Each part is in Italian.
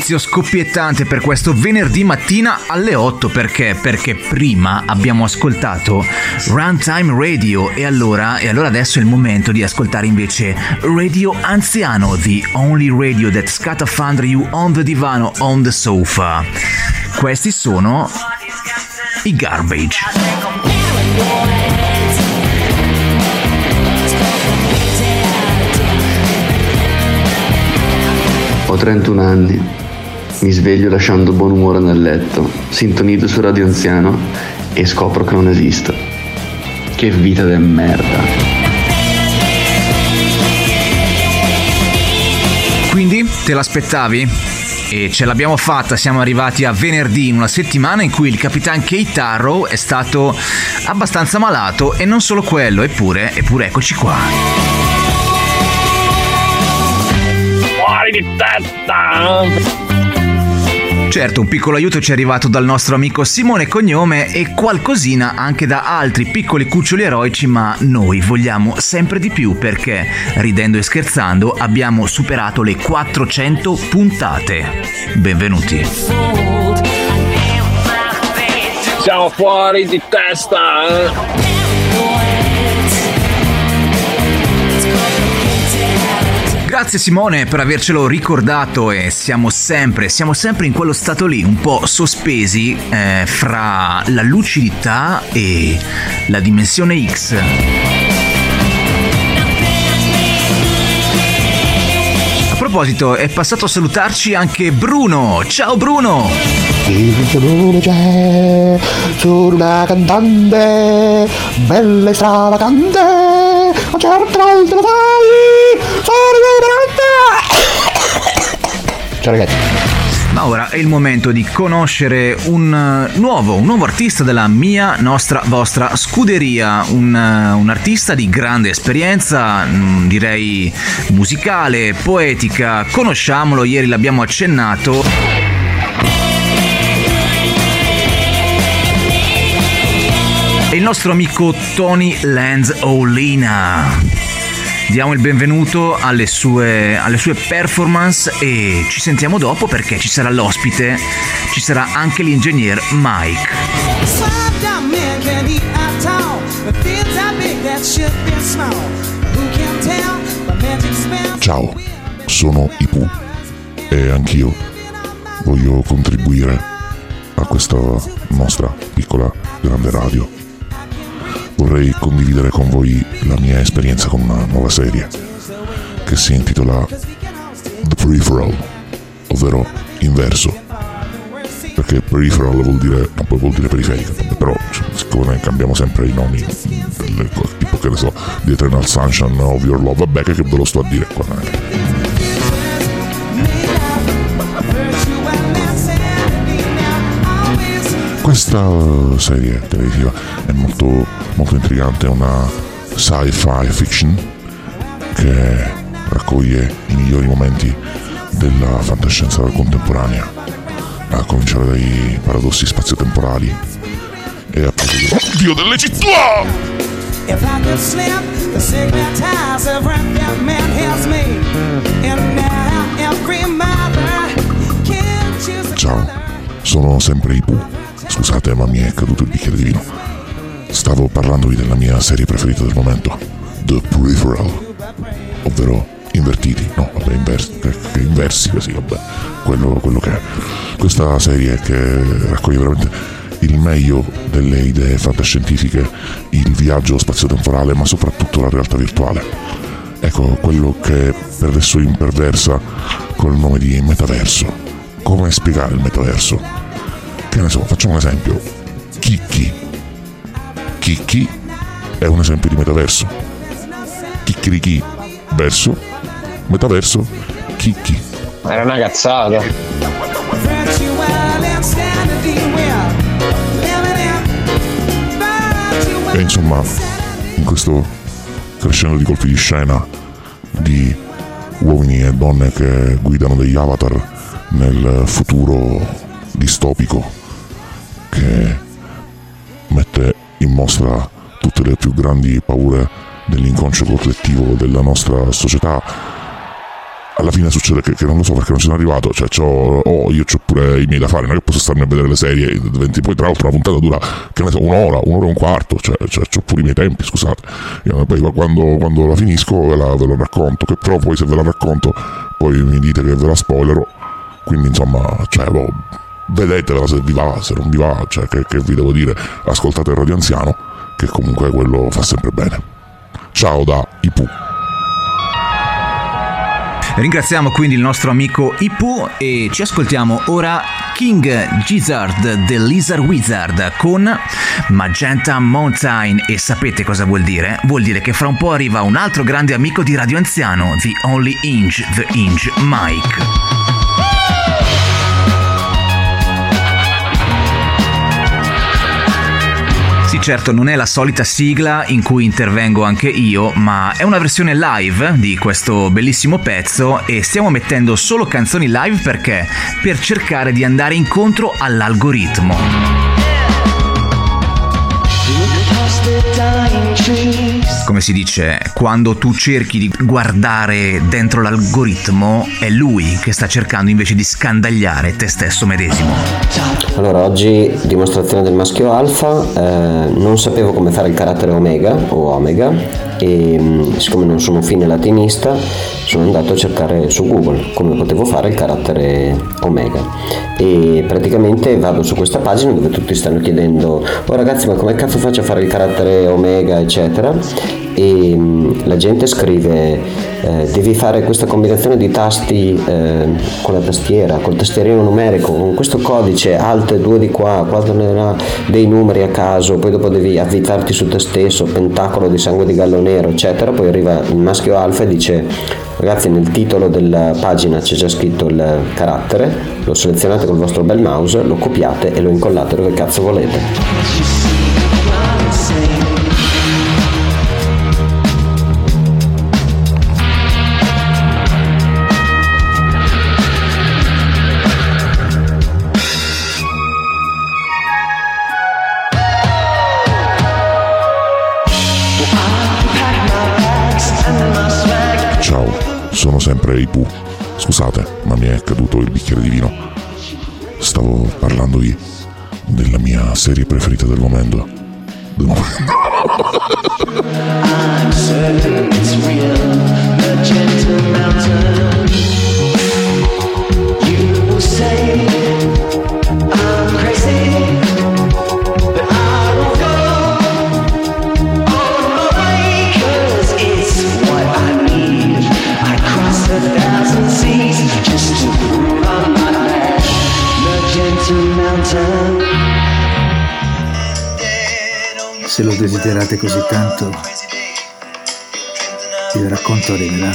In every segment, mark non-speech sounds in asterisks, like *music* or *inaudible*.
inizio scoppiettante per questo venerdì mattina alle 8 perché? Perché prima abbiamo ascoltato Runtime Radio e allora, e allora adesso è il momento di ascoltare invece Radio Anziano, the only radio that scatafandra you on the divano, on the sofa. Questi sono i Garbage. Ho 31 anni, mi sveglio lasciando buon umore nel letto, sintonizzo su Radio Anziano e scopro che non esisto. Che vita de merda. Quindi te l'aspettavi? E ce l'abbiamo fatta, siamo arrivati a venerdì in una settimana in cui il Capitan Kate Arrow è stato abbastanza malato e non solo quello, eppure, eppure eccoci qua. fuori di testa! Certo, un piccolo aiuto ci è arrivato dal nostro amico Simone Cognome e qualcosina anche da altri piccoli cuccioli eroici, ma noi vogliamo sempre di più perché, ridendo e scherzando, abbiamo superato le 400 puntate. Benvenuti. Siamo fuori di testa! Grazie Simone per avercelo ricordato e siamo sempre, siamo sempre in quello stato lì, un po' sospesi eh, fra la lucidità e la dimensione X. A proposito, è passato a salutarci anche Bruno. Ciao Bruno! Il c'è, sono una cantante, bella e stravagante, ma certe volte lo fai, *coughs* Ciao ragazzi. Ma ora è il momento di conoscere un nuovo, un nuovo artista della mia, nostra, vostra scuderia, un, un, artista di grande esperienza, mm, direi musicale, poetica, conosciamolo, ieri l'abbiamo accennato. È il nostro amico Tony Lenz Olina diamo il benvenuto alle sue, alle sue performance e ci sentiamo dopo perché ci sarà l'ospite, ci sarà anche l'ingegner Mike. Ciao, sono Ipu e anch'io voglio contribuire a questa nostra piccola grande radio vorrei condividere con voi la mia esperienza con una nuova serie che si intitola The Peripheral, ovvero inverso. Perché peripheral vuol dire, poi vuol dire periferica, però siccome cambiamo sempre i nomi, delle, tipo che ne so, The Eternal Sunshine of Your Love, vabbè che ve lo sto a dire qua. Questa serie televisiva è molto, molto intrigante, è una sci-fi fiction che raccoglie i migliori momenti della fantascienza contemporanea, a cominciare dai paradossi spazio-temporali e a partire Dio delle città! Ciao, sono sempre Ibu Scusate, ma mi è caduto il bicchiere di vino. Stavo parlandovi della mia serie preferita del momento, The Peripheral, ovvero invertiti, no, vabbè, inversi, che, inversi, sì, vabbè, quello, quello che è. Questa serie che raccoglie veramente il meglio delle idee fantascientifiche, il viaggio spazio-temporale, ma soprattutto la realtà virtuale. Ecco, quello che per adesso imperversa col nome di metaverso. Come spiegare il metaverso? Che ne so, facciamo un esempio. Kiki. Kiki è un esempio di metaverso. Kikiriki verso metaverso Kiki. Era una cazzata. E insomma, in questo crescendo di colpi di scena di uomini e donne che guidano degli avatar nel futuro distopico che mette in mostra tutte le più grandi paure dell'inconscio collettivo della nostra società. alla fine succede che, che, non lo so perché non sono arrivato, cioè c'ho, oh, io ho pure i miei da fare, non è che posso starmi a vedere le serie, 20, poi tra l'altro una puntata dura, che ne so, un'ora, un'ora e un quarto, cioè, cioè ho pure i miei tempi, scusate, io poi quando, quando la finisco ve la, ve la racconto, che però poi se ve la racconto poi mi dite che ve la spoilerò, quindi insomma, cioè, boh, vedetela se vi va, se non vi va, cioè che, che vi devo dire, ascoltate il Radio Anziano, che comunque quello fa sempre bene. Ciao da Ipu. Ringraziamo quindi il nostro amico Ipu e ci ascoltiamo ora King Gizzard The Lizard Wizard con Magenta Mountain e sapete cosa vuol dire? Vuol dire che fra un po' arriva un altro grande amico di Radio Anziano, The Only Inch, The Inch Mike. Certo, non è la solita sigla in cui intervengo anche io, ma è una versione live di questo bellissimo pezzo e stiamo mettendo solo canzoni live perché? Per cercare di andare incontro all'algoritmo. Come si dice, quando tu cerchi di guardare dentro l'algoritmo, è lui che sta cercando invece di scandagliare te stesso medesimo. Allora, oggi dimostrazione del maschio alfa, eh, non sapevo come fare il carattere omega o omega e mm, siccome non sono fine latinista sono andato a cercare su Google come potevo fare il carattere omega. E praticamente vado su questa pagina dove tutti stanno chiedendo oh ragazzi ma come cazzo faccio a fare il carattere omega eccetera? E mm, la gente scrive eh, devi fare questa combinazione di tasti eh, con la tastiera, col tastierino numerico, con questo codice alt 2 di qua, qua tornerà dei numeri a caso, poi dopo devi avvitarti su te stesso, pentacolo di sangue di gallo nero, eccetera, poi arriva il maschio alfa e dice ragazzi nel titolo della pagina c'è già scritto il carattere, lo selezionate col vostro bel mouse, lo copiate e lo incollate dove cazzo volete. Sempre Ipu. Scusate, ma mi è caduto il bicchiere di vino. Stavo parlando di della mia serie preferita del momento. Del momento. Desiderate così tanto, il racconto arriverà.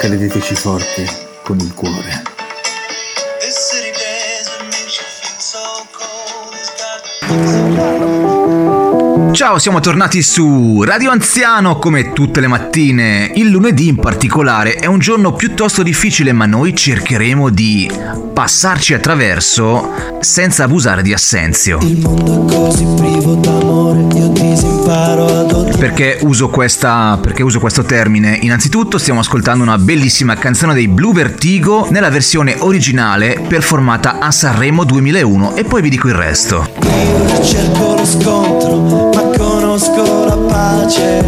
Credeteci forte con il cuore. Ciao, siamo tornati su Radio Anziano come tutte le mattine. Il lunedì in particolare è un giorno piuttosto difficile, ma noi cercheremo di passarci attraverso senza abusare di assenzio. Il mondo è così privo d'amore, io disimparo ad perché uso, questa, perché uso questo termine? Innanzitutto stiamo ascoltando una bellissima canzone dei Blue Vertigo nella versione originale performata a Sanremo 2001 e poi vi dico il resto. Io cerco lo scontro, ma conosco la pace.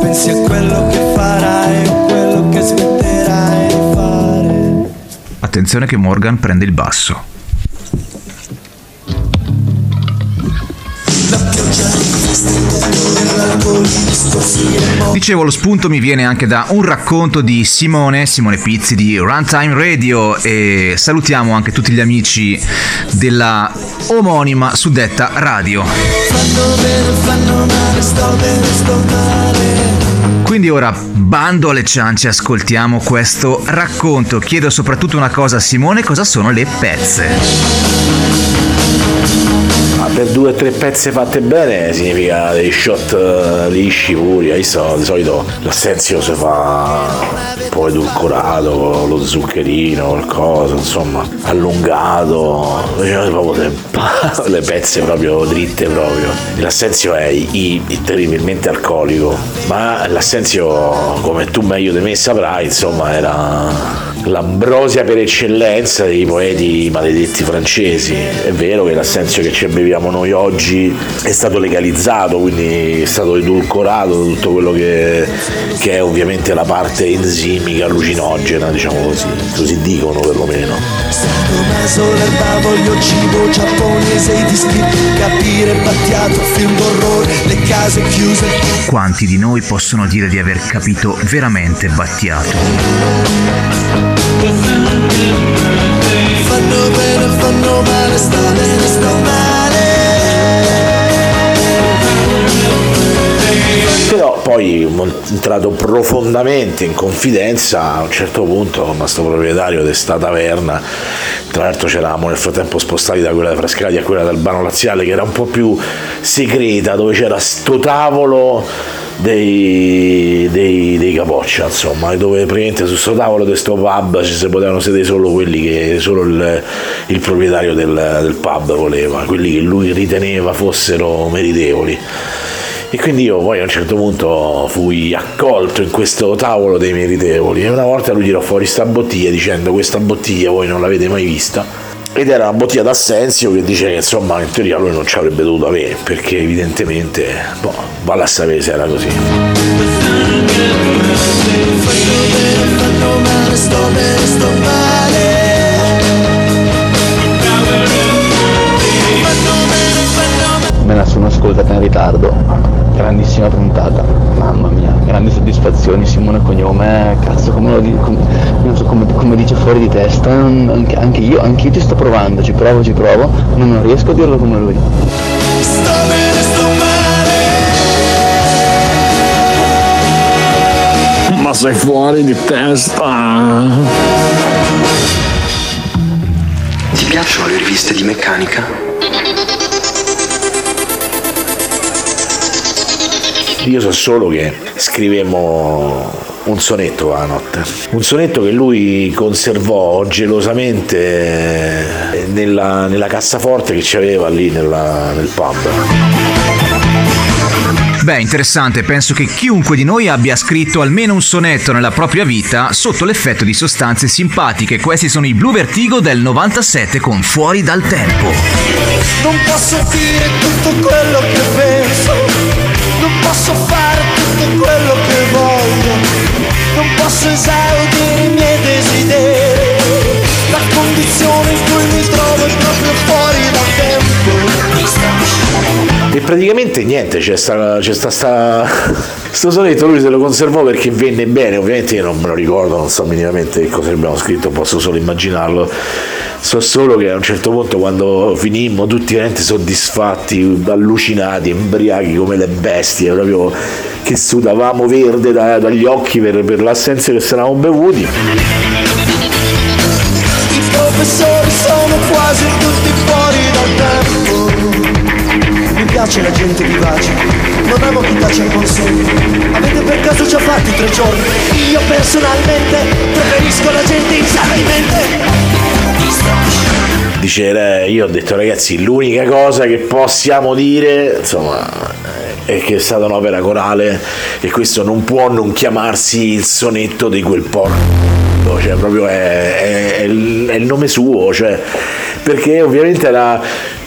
Pensi a quello che farai o quello che smetterai di fare. Attenzione che Morgan prende il basso. Dicevo, lo spunto mi viene anche da un racconto di Simone, Simone Pizzi di Runtime Radio e salutiamo anche tutti gli amici della omonima suddetta radio. Quindi ora bando alle ciance, ascoltiamo questo racconto. Chiedo soprattutto una cosa a Simone, cosa sono le pezze? Per due o tre pezze fatte bene significa dei shot eh, lisci puri, hai so, di solito l'assenzio si fa un po' edulcorato, lo zuccherino, qualcosa, insomma, allungato, invece proprio le, *laughs* le pezze proprio dritte proprio. L'assenzio è i- i- terribilmente alcolico, ma l'assenzio, come tu meglio di me saprai, insomma, era l'ambrosia per eccellenza dei poeti maledetti francesi. È vero che l'assenzio che ci beviamo noi oggi è stato legalizzato, quindi è stato edulcorato tutto quello che, che è ovviamente la parte enzimica allucinogena, diciamo così, così dicono perlomeno. Quanti di noi possono dire di aver capito veramente Battiato? Fanno bene fanno male sta bene sta male. Però poi entrato profondamente in confidenza a un certo punto con questo proprietario di sta taverna, tra l'altro c'eravamo nel frattempo spostati da quella di Frascati a quella del Bano Laziale che era un po' più segreta, dove c'era sto tavolo dei, dei, dei capoccia, insomma, dove praticamente su sto tavolo di sto pub ci si potevano sedere solo quelli che solo il, il proprietario del, del pub voleva, quelli che lui riteneva fossero meritevoli. E quindi io poi a un certo punto fui accolto in questo tavolo dei meritevoli e una volta lui tirò fuori sta bottiglia dicendo questa bottiglia voi non l'avete mai vista ed era una bottiglia d'Assenzio che dice che insomma in teoria lui non ci avrebbe dovuto avere perché evidentemente boh, vale a sapere se era così. Sto bene sto male Me la sono ascoltata in ritardo. Grandissima puntata. Mamma mia, grandi soddisfazioni. Simone Cognome, cazzo, come lo di- com- non so, come, come dice fuori di testa. Anche, anche io, anche io ci sto provando, ci provo, ci provo, ma non riesco a dirlo come lui. sto bene sto male Ma sei fuori di testa. Ti piacciono le riviste di meccanica? Io so solo che scrivemmo un sonetto la notte, un sonetto che lui conservò gelosamente nella, nella cassaforte che c'aveva lì nella- nel pub. Beh, interessante, penso che chiunque di noi abbia scritto almeno un sonetto nella propria vita sotto l'effetto di sostanze simpatiche. Questi sono i Blue Vertigo del 97 con Fuori dal tempo. non posso dire tutto quello che penso non posso fare tutto quello che voglio. Non posso esaudire i miei desideri. La condizione in cui mi trovo è proprio fuori dal tempo E praticamente niente, c'è sta, c'è sta, sta *laughs* sto sonetto, lui se lo conservò perché venne bene, ovviamente io non me lo ricordo, non so minimamente cosa abbiamo scritto, posso solo immaginarlo. So solo che a un certo punto quando finimmo tutti veramente soddisfatti, allucinati, embriachi come le bestie, proprio che sudavamo verde da- dagli occhi per, per l'assenza che si eravamo bevuti. i professori sono quasi tutti fuori dal piace la gente vivace. Non amo chi tace il consiglio avete per caso già fatti tre giorni? Io personalmente preferisco la gente in sana di mente Dice, eh, io ho detto ragazzi, l'unica cosa che possiamo dire, insomma, è che è stata un'opera corale e questo non può non chiamarsi il sonetto di quel porco, cioè proprio è, è- è il, è il nome suo, cioè, perché ovviamente era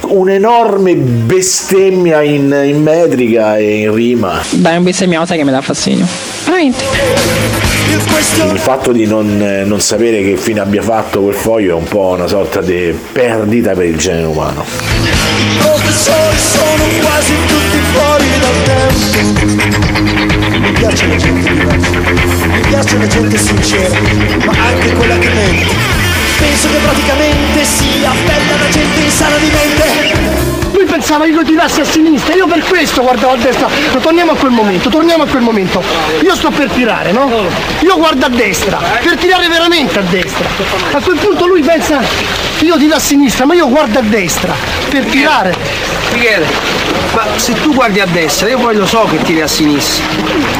un'enorme bestemmia in, in metrica e in rima. Dai un bestemmiota che mi dà fastidio. Veramente. Il fatto di non, eh, non sapere che fine abbia fatto quel foglio è un po' una sorta di perdita per il genere umano. i professori sono quasi tutti fuori dal tempo mi piace la gente vivace mi piace la gente sincera ma anche quella che mente penso che praticamente sia bella pensavo pensava che io tirassi a sinistra, io per questo guardavo a destra. Ma torniamo a quel momento, torniamo a quel momento. Io sto per tirare, no? Io guardo a destra, per tirare veramente a destra. A quel punto lui pensa che io tiro a sinistra, ma io guardo a destra, per tirare. Michele, ma se tu guardi a destra, io poi lo so che tiri a sinistra.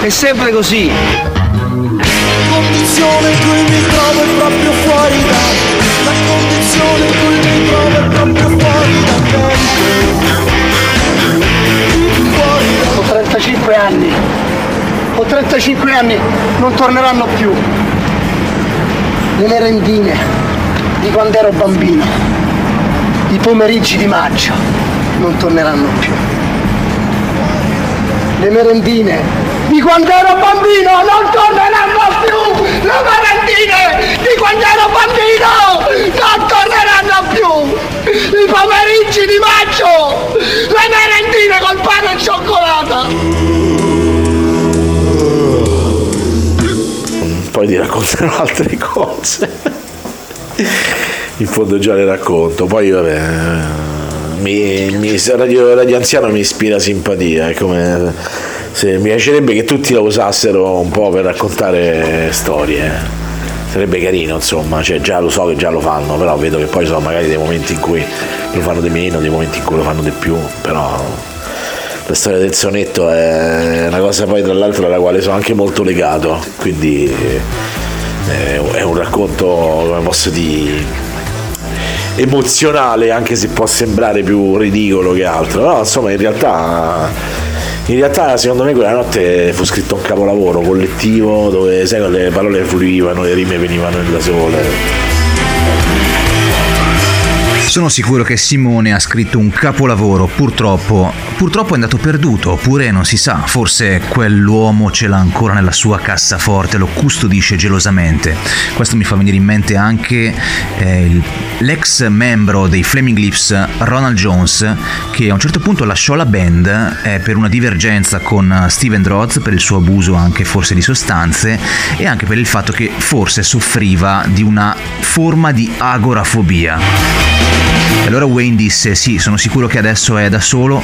È sempre così. condizione in cui mi trovo è proprio fuori da la condizione in cui mi trovo è proprio fuori Ho 35 anni. Ho 35 anni, non torneranno più. Le merendine di quando ero bambino. I pomeriggi di maggio non torneranno più. Le merendine di quando ero bambino non torneranno più! Le merendine di quando ero bambino non torneranno più! I pomeriggi di maggio! Le merendine col pane e cioccolata! poi ti racconterò altre cose. In fondo già le racconto, poi vabbè. Mi, mi- Radio, Radio Anziano mi ispira simpatia, è come se mi piacerebbe che tutti la usassero un po' per raccontare storie. Sarebbe carino, insomma, cioè già lo so che già lo fanno, però vedo che poi sono magari dei momenti in cui lo fanno di meno, dei momenti in cui lo fanno di più, però la storia del sonetto è una cosa poi tra l'altro alla quale sono anche molto legato, quindi eh, è un racconto, come posso dire, emozionale, anche se può sembrare più ridicolo che altro, però insomma in realtà... In realtà secondo me quella notte fu scritto un capolavoro collettivo dove sai le parole fluivano, le rime venivano da sole. Sono sicuro che Simone ha scritto un capolavoro, purtroppo, purtroppo è andato perduto, oppure non si sa, forse quell'uomo ce l'ha ancora nella sua cassaforte, lo custodisce gelosamente. Questo mi fa venire in mente anche eh, l'ex membro dei Flaming Lips, Ronald Jones, che a un certo punto lasciò la band eh, per una divergenza con Steven Drozz per il suo abuso anche forse di sostanze e anche per il fatto che forse soffriva di una forma di agorafobia. E allora Wayne disse: Sì, sono sicuro che adesso è da solo,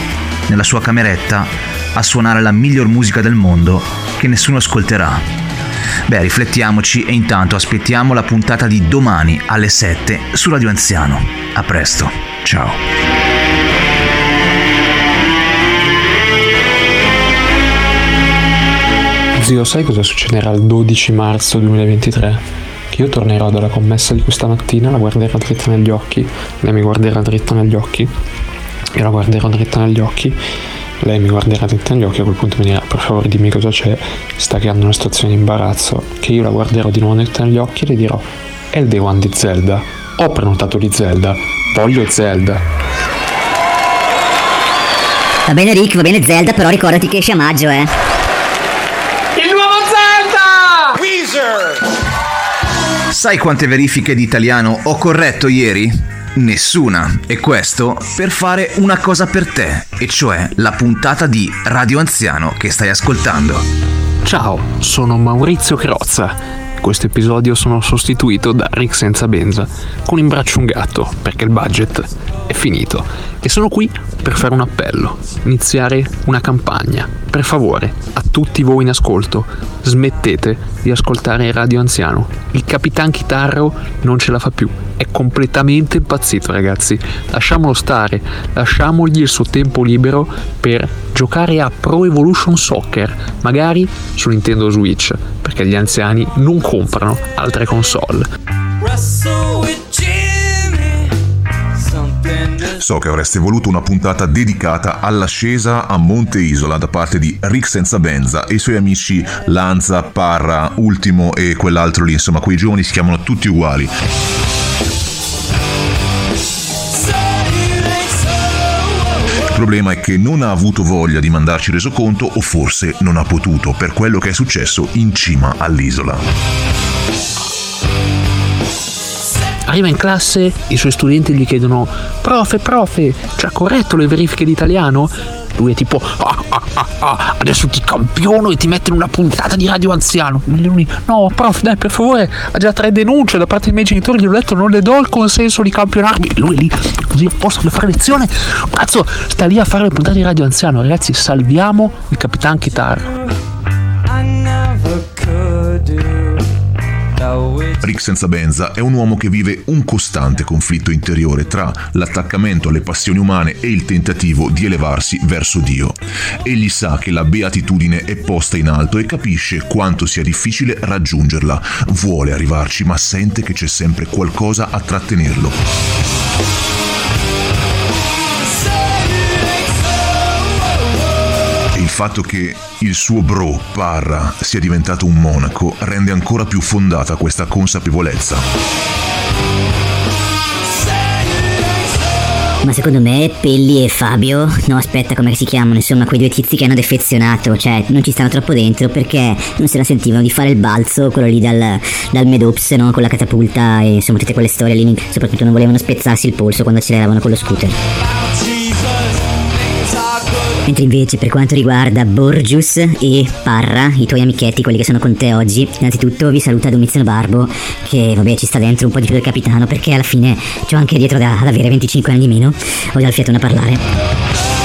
nella sua cameretta, a suonare la miglior musica del mondo che nessuno ascolterà. Beh, riflettiamoci e intanto aspettiamo la puntata di domani alle 7 su Radio Anziano. A presto, ciao. Zio, sai cosa succederà il 12 marzo 2023? Io tornerò dalla commessa di questa mattina, la guarderò dritta negli occhi, lei mi guarderà dritta negli occhi, io la guarderò dritta negli occhi, lei mi guarderà dritta negli occhi, a quel punto mi dirà per favore dimmi cosa c'è, sta creando una situazione di imbarazzo, che io la guarderò di nuovo dritta negli occhi e le dirò è il day one di Zelda, ho prenotato di Zelda, voglio Zelda. Va bene Rick, va bene Zelda, però ricordati che esce a maggio, eh. Il nuovo Zelda! Weezer! Sai quante verifiche di italiano ho corretto ieri? Nessuna. E questo per fare una cosa per te, e cioè la puntata di Radio Anziano che stai ascoltando. Ciao, sono Maurizio Crozza. Questo episodio sono sostituito da Rick Senza Benza, con in braccio un gatto, perché il budget è finito. E sono qui per fare un appello, iniziare una campagna. Per favore, a tutti voi in ascolto, smettete di ascoltare Radio Anziano. Il Capitan Chitarro non ce la fa più, è completamente impazzito ragazzi. Lasciamolo stare, lasciamogli il suo tempo libero per giocare a Pro Evolution Soccer, magari su Nintendo Switch, perché gli anziani non comprano altre console. So che avreste voluto una puntata dedicata all'ascesa a Monte Isola da parte di Rick Senza Benza e i suoi amici Lanza, Parra, Ultimo e quell'altro lì, insomma quei giovani si chiamano tutti uguali. Problema è che non ha avuto voglia di mandarci resoconto o forse non ha potuto per quello che è successo in cima all'isola. Arriva in classe, i suoi studenti gli chiedono: Profe, profe, ci ha corretto le verifiche di italiano? Lui è tipo, ah, ah, ah, ah, adesso ti campiono e ti mettono una puntata di radio anziano. Lui, no, prof, dai, per favore, ha già tre denunce da parte dei miei genitori, gli ho detto, non le do il consenso di campionarmi. Lui è lì, così posso fare lezione. Cazzo, sta lì a fare le puntate di radio anziano. Ragazzi, salviamo il Capitan Chitarra. Rick senza Benza è un uomo che vive un costante conflitto interiore tra l'attaccamento alle passioni umane e il tentativo di elevarsi verso Dio. Egli sa che la beatitudine è posta in alto e capisce quanto sia difficile raggiungerla. Vuole arrivarci ma sente che c'è sempre qualcosa a trattenerlo. Fatto che il suo bro, Parra, sia diventato un monaco rende ancora più fondata questa consapevolezza. Ma secondo me Pelli e Fabio, no aspetta come si chiamano, insomma quei due tizi che hanno defezionato, cioè non ci stanno troppo dentro perché non se la sentivano di fare il balzo, quello lì dal, dal Medops, no? con la catapulta e insomma tutte quelle storie lì, soprattutto non volevano spezzarsi il polso quando acceleravano con lo scooter. Mentre invece per quanto riguarda Borgius e Parra, i tuoi amichetti, quelli che sono con te oggi, innanzitutto vi saluta Domiziano Barbo, che vabbè ci sta dentro un po' di più del capitano, perché alla fine c'ho anche dietro da, ad avere 25 anni di meno, ho già il fiato a parlare.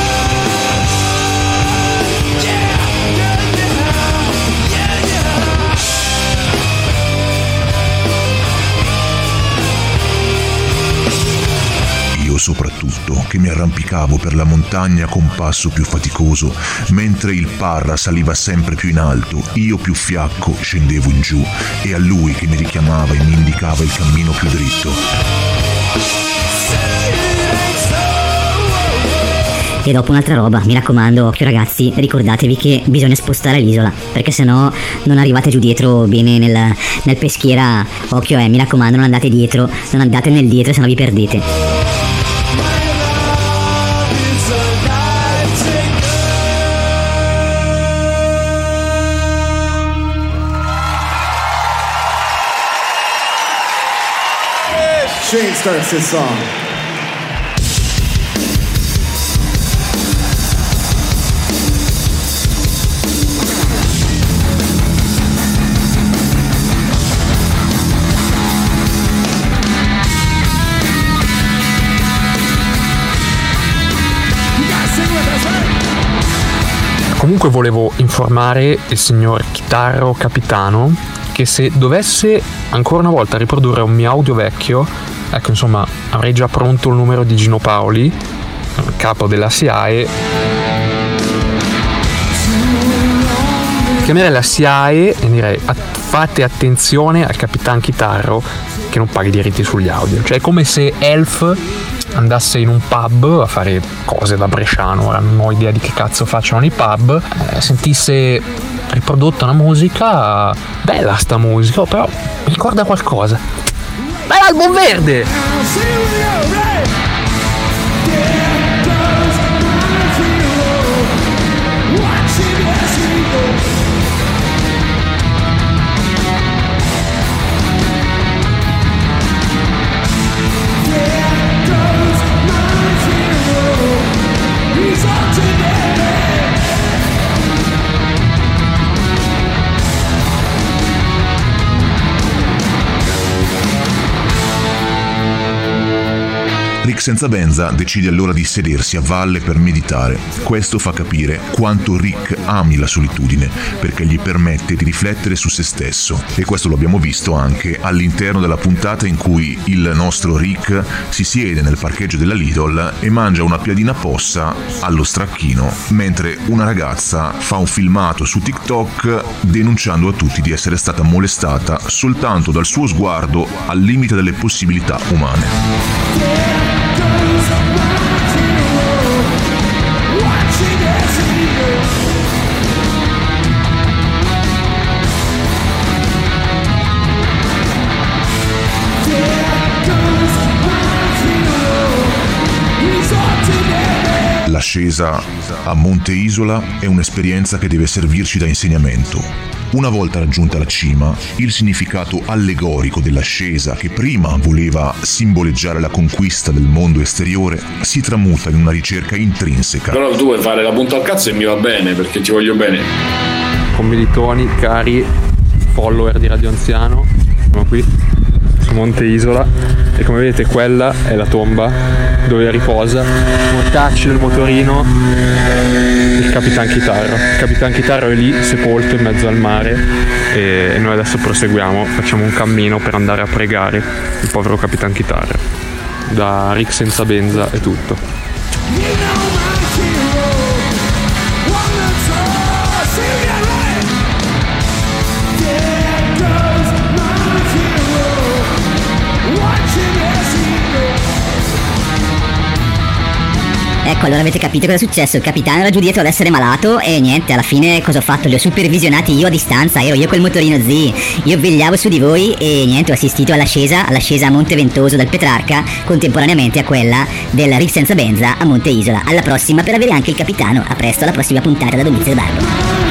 Soprattutto, che mi arrampicavo per la montagna con passo più faticoso, mentre il Parra saliva sempre più in alto, io più fiacco scendevo in giù, e a lui che mi richiamava e mi indicava il cammino più dritto. E dopo un'altra roba, mi raccomando, occhio ragazzi, ricordatevi che bisogna spostare l'isola, perché sennò non arrivate giù dietro bene nel, nel peschiera. Occhio eh, mi raccomando, non andate dietro, non andate nel dietro, sennò vi perdete. Shane starts this song. Comunque volevo informare il signor Chitarro Capitano che se dovesse ancora una volta riprodurre un mio audio vecchio Ecco, insomma, avrei già pronto il numero di Gino Paoli, capo della SIAE. Chiamerei la SIAE e direi fate attenzione al Capitan Chitarro che non paga i diritti sugli audio. Cioè è come se Elf andasse in un pub a fare cose da bresciano, ora non ho idea di che cazzo facciano i pub, eh, sentisse riprodotta una musica, bella sta musica, però mi ricorda qualcosa. È l'album verde! Rick senza Benza decide allora di sedersi a valle per meditare. Questo fa capire quanto Rick ami la solitudine, perché gli permette di riflettere su se stesso. E questo lo abbiamo visto anche all'interno della puntata in cui il nostro Rick si siede nel parcheggio della Lidl e mangia una piadina possa allo stracchino, mentre una ragazza fa un filmato su TikTok denunciando a tutti di essere stata molestata soltanto dal suo sguardo al limite delle possibilità umane. Dell'ascesa a Monte Isola è un'esperienza che deve servirci da insegnamento. Una volta raggiunta la cima, il significato allegorico dell'ascesa, che prima voleva simboleggiare la conquista del mondo esteriore, si tramuta in una ricerca intrinseca. Però tu vuoi fare la punta al cazzo e mi va bene perché ti voglio bene. Commilitoni, cari, follower di Radio Anziano, siamo qui Monte Isola. E come vedete quella è la tomba dove riposa mortacci del motorino il Capitan Chitarro. Il Capitan Chitarro è lì sepolto in mezzo al mare e noi adesso proseguiamo facciamo un cammino per andare a pregare il povero Capitan Chitarro. Da Rick senza benza è tutto Ecco, allora avete capito cosa è successo? Il capitano era giù dietro ad essere malato e niente, alla fine cosa ho fatto? Li ho supervisionati io a distanza, ero io quel motorino Z. Io vegliavo su di voi e niente, ho assistito all'ascesa, all'ascesa a Monte Ventoso dal Petrarca, contemporaneamente a quella del Riff senza benza a Monte Isola. Alla prossima per avere anche il capitano. A presto alla prossima puntata da Domizio Barbo.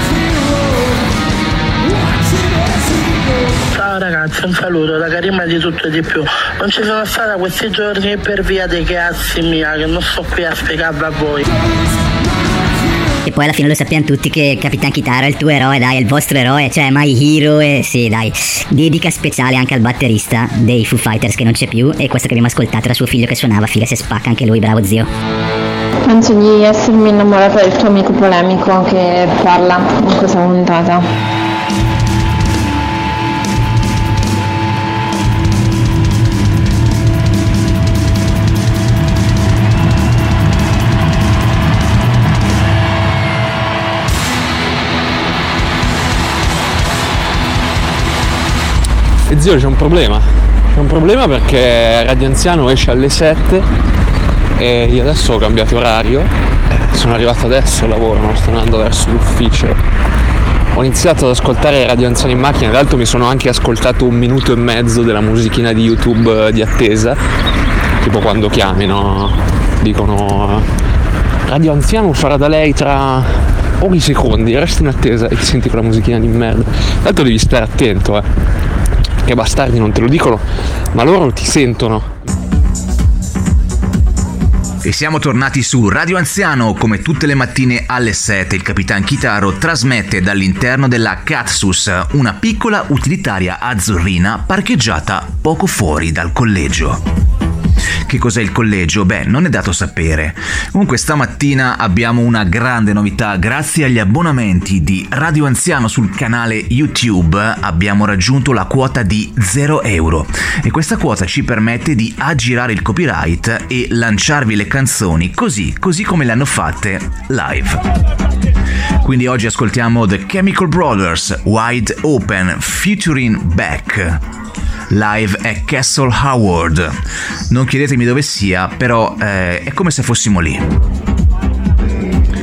Ciao ragazzi, un saluto da Karima di tutto e di più. Non ci sono stata questi giorni per via dei cazzi mia, che non sto qui a spiegarvi a voi. E poi alla fine lo sappiamo tutti che Capitan Kitaro è il tuo eroe, dai, è il vostro eroe, cioè My Hero e sì, dai. Dedica speciale anche al batterista dei Foo Fighters che non c'è più e questo che abbiamo ascoltato era suo figlio che suonava, figa se spacca anche lui, bravo zio. Penso di essermi innamorata del tuo amico polemico che parla in questa puntata. E zio c'è un problema. C'è un problema perché Radio Anziano esce alle 7 e io adesso ho cambiato orario. Sono arrivato adesso al lavoro, non sto andando verso l'ufficio. Ho iniziato ad ascoltare Radio Anziano in macchina, tra l'altro mi sono anche ascoltato un minuto e mezzo della musichina di YouTube di attesa, tipo quando chiami, no? Dicono Radio Anziano sarà da lei tra pochi secondi, resti in attesa e ti senti quella musichina di merda. L'altro devi stare attento, eh che bastardi non te lo dicono, ma loro ti sentono. E siamo tornati su Radio Anziano, come tutte le mattine alle 7 il Capitan Kitaro trasmette dall'interno della Catsus, una piccola utilitaria azzurrina parcheggiata poco fuori dal collegio. Che cos'è il collegio? Beh, non è dato sapere. Comunque stamattina abbiamo una grande novità. Grazie agli abbonamenti di Radio Anziano sul canale YouTube abbiamo raggiunto la quota di 0 euro. E questa quota ci permette di aggirare il copyright e lanciarvi le canzoni così, così come le hanno fatte live. Quindi oggi ascoltiamo The Chemical Brothers Wide Open featuring Beck live è Castle Howard. Non chiedetemi dove sia, però eh, è come se fossimo lì.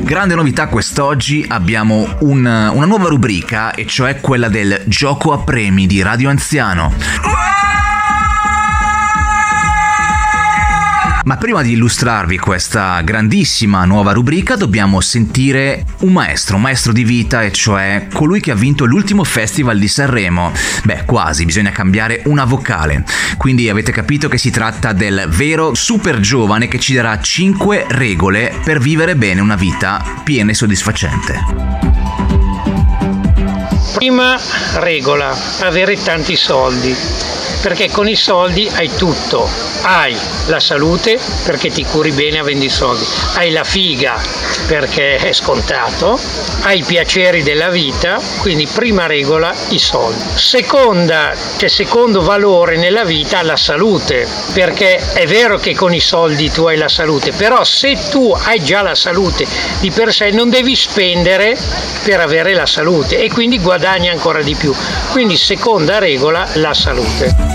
Grande novità quest'oggi, abbiamo un, una nuova rubrica e cioè quella del gioco a premi di Radio Anziano. Ma prima di illustrarvi questa grandissima nuova rubrica dobbiamo sentire un maestro, un maestro di vita e cioè colui che ha vinto l'ultimo festival di Sanremo. Beh, quasi, bisogna cambiare una vocale. Quindi avete capito che si tratta del vero super giovane che ci darà 5 regole per vivere bene una vita piena e soddisfacente. Prima regola, avere tanti soldi, perché con i soldi hai tutto, hai la salute perché ti curi bene avendo i soldi, hai la figa perché è scontato, hai i piaceri della vita, quindi prima regola i soldi. Seconda, cioè secondo valore nella vita la salute, perché è vero che con i soldi tu hai la salute, però se tu hai già la salute di per sé non devi spendere per avere la salute e quindi guadagni ancora di più. Quindi seconda regola la salute.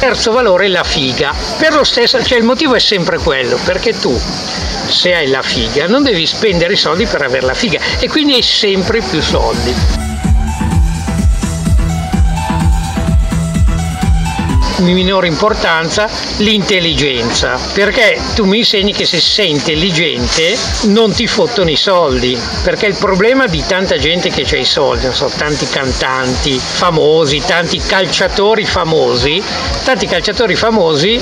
Terzo valore la figa. Per lo stesso, cioè il motivo è sempre quello, perché tu se hai la figa non devi spendere i soldi per avere la figa e quindi hai sempre più soldi. Minore importanza l'intelligenza, perché tu mi insegni che se sei intelligente non ti fottono i soldi, perché il problema di tanta gente che ha i soldi, non so, tanti cantanti famosi, tanti calciatori famosi, tanti calciatori famosi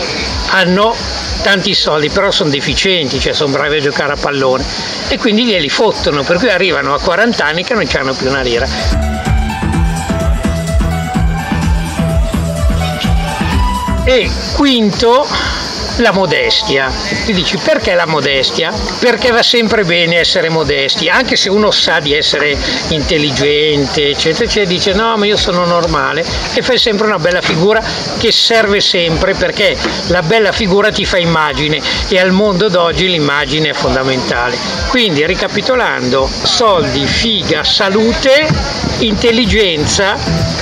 hanno tanti soldi, però sono deficienti, cioè sono bravi a giocare a pallone e quindi glieli fottono, per cui arrivano a 40 anni che non hanno più una lira. E quinto, la modestia. Tu dici perché la modestia? Perché va sempre bene essere modesti, anche se uno sa di essere intelligente, eccetera, eccetera, dice no, ma io sono normale e fai sempre una bella figura che serve sempre perché la bella figura ti fa immagine e al mondo d'oggi l'immagine è fondamentale. Quindi ricapitolando, soldi, figa, salute, intelligenza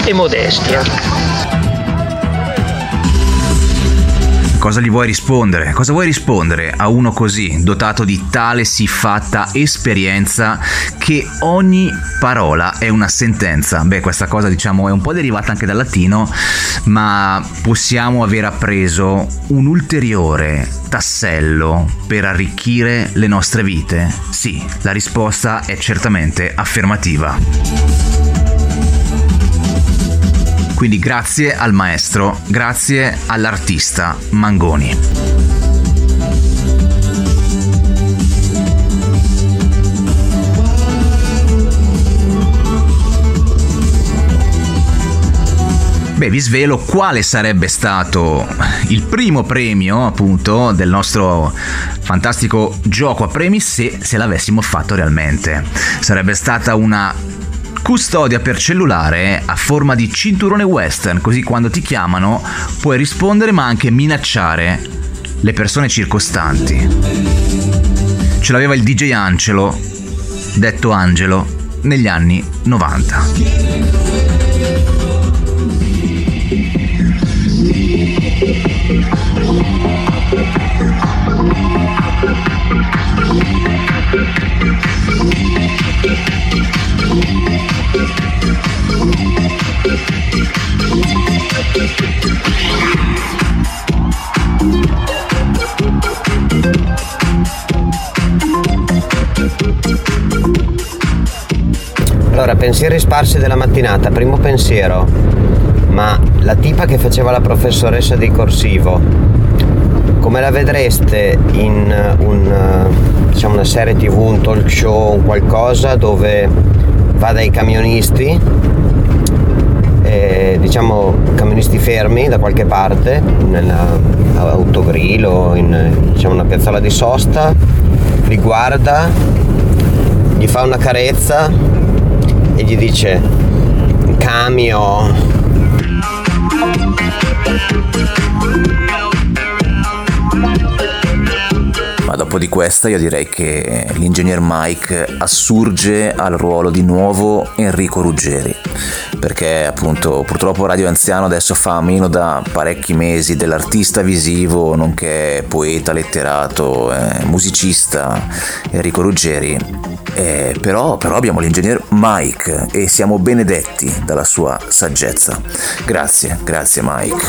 e modestia. Cosa gli vuoi rispondere? Cosa vuoi rispondere a uno così, dotato di tale siffatta esperienza che ogni parola è una sentenza? Beh, questa cosa diciamo è un po' derivata anche dal latino, ma possiamo aver appreso un ulteriore tassello per arricchire le nostre vite? Sì, la risposta è certamente affermativa. Quindi grazie al maestro, grazie all'artista Mangoni. Beh, vi svelo quale sarebbe stato il primo premio, appunto, del nostro fantastico gioco a premi se, se l'avessimo fatto realmente. Sarebbe stata una Custodia per cellulare a forma di cinturone western, così quando ti chiamano puoi rispondere ma anche minacciare le persone circostanti. Ce l'aveva il DJ Angelo, detto Angelo, negli anni 90. Pensieri sparsi della mattinata. Primo pensiero, ma la tipa che faceva la professoressa di corsivo, come la vedreste in un, diciamo, una serie tv, un talk show, un qualcosa dove va dai camionisti, eh, diciamo camionisti fermi da qualche parte, nell'autogrill o in diciamo, una piazzola di sosta, li guarda, gli fa una carezza e gli dice cambio dopo di questa io direi che l'ingegner Mike assurge al ruolo di nuovo Enrico Ruggeri, perché appunto purtroppo Radio Anziano adesso fa a meno da parecchi mesi dell'artista visivo, nonché poeta, letterato, eh, musicista Enrico Ruggeri, eh, però, però abbiamo l'ingegner Mike e siamo benedetti dalla sua saggezza. Grazie, grazie Mike.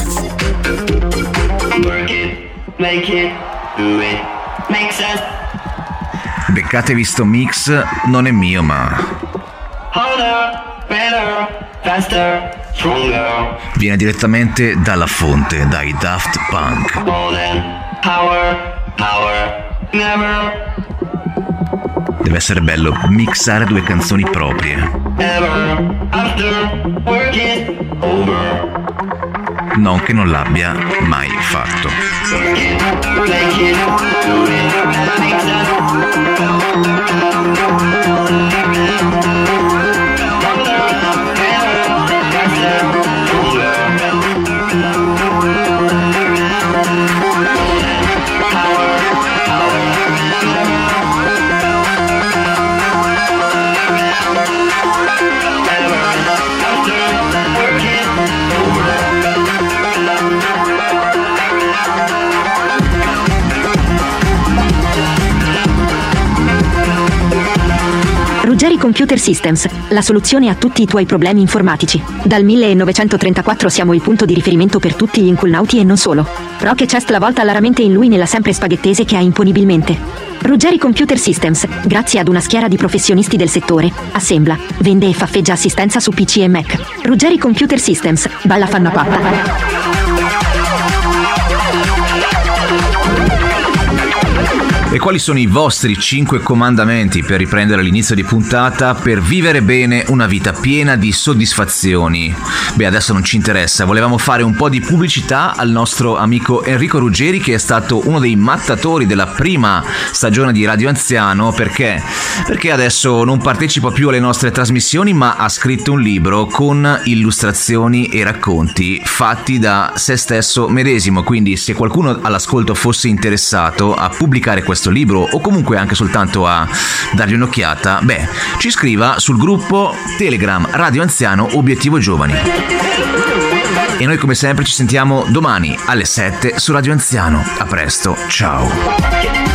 Make it, do it. Beccatevi sto mix, non è mio ma... Viene direttamente dalla fonte, dai Daft Punk. Deve essere bello mixare due canzoni proprie non che non l'abbia mai fatto. Computer Systems, la soluzione a tutti i tuoi problemi informatici. Dal 1934 siamo il punto di riferimento per tutti gli inculnauti e non solo. Rockechest la volta alla mente in lui nella sempre spaghettese che ha imponibilmente. Ruggeri Computer Systems, grazie ad una schiera di professionisti del settore, assembla, vende e faffeggia assistenza su PC e Mac. Ruggeri Computer Systems, balla fanno patta. E quali sono i vostri 5 comandamenti per riprendere l'inizio di puntata per vivere bene una vita piena di soddisfazioni? Beh, adesso non ci interessa, volevamo fare un po' di pubblicità al nostro amico Enrico Ruggeri che è stato uno dei mattatori della prima stagione di Radio Anziano perché? Perché adesso non partecipa più alle nostre trasmissioni ma ha scritto un libro con illustrazioni e racconti fatti da se stesso medesimo, quindi se qualcuno all'ascolto fosse interessato a pubblicare questo libro o comunque anche soltanto a dargli un'occhiata, beh, ci scriva sul gruppo Telegram Radio Anziano Obiettivo Giovani. E noi come sempre ci sentiamo domani alle 7 su Radio Anziano. A presto, ciao.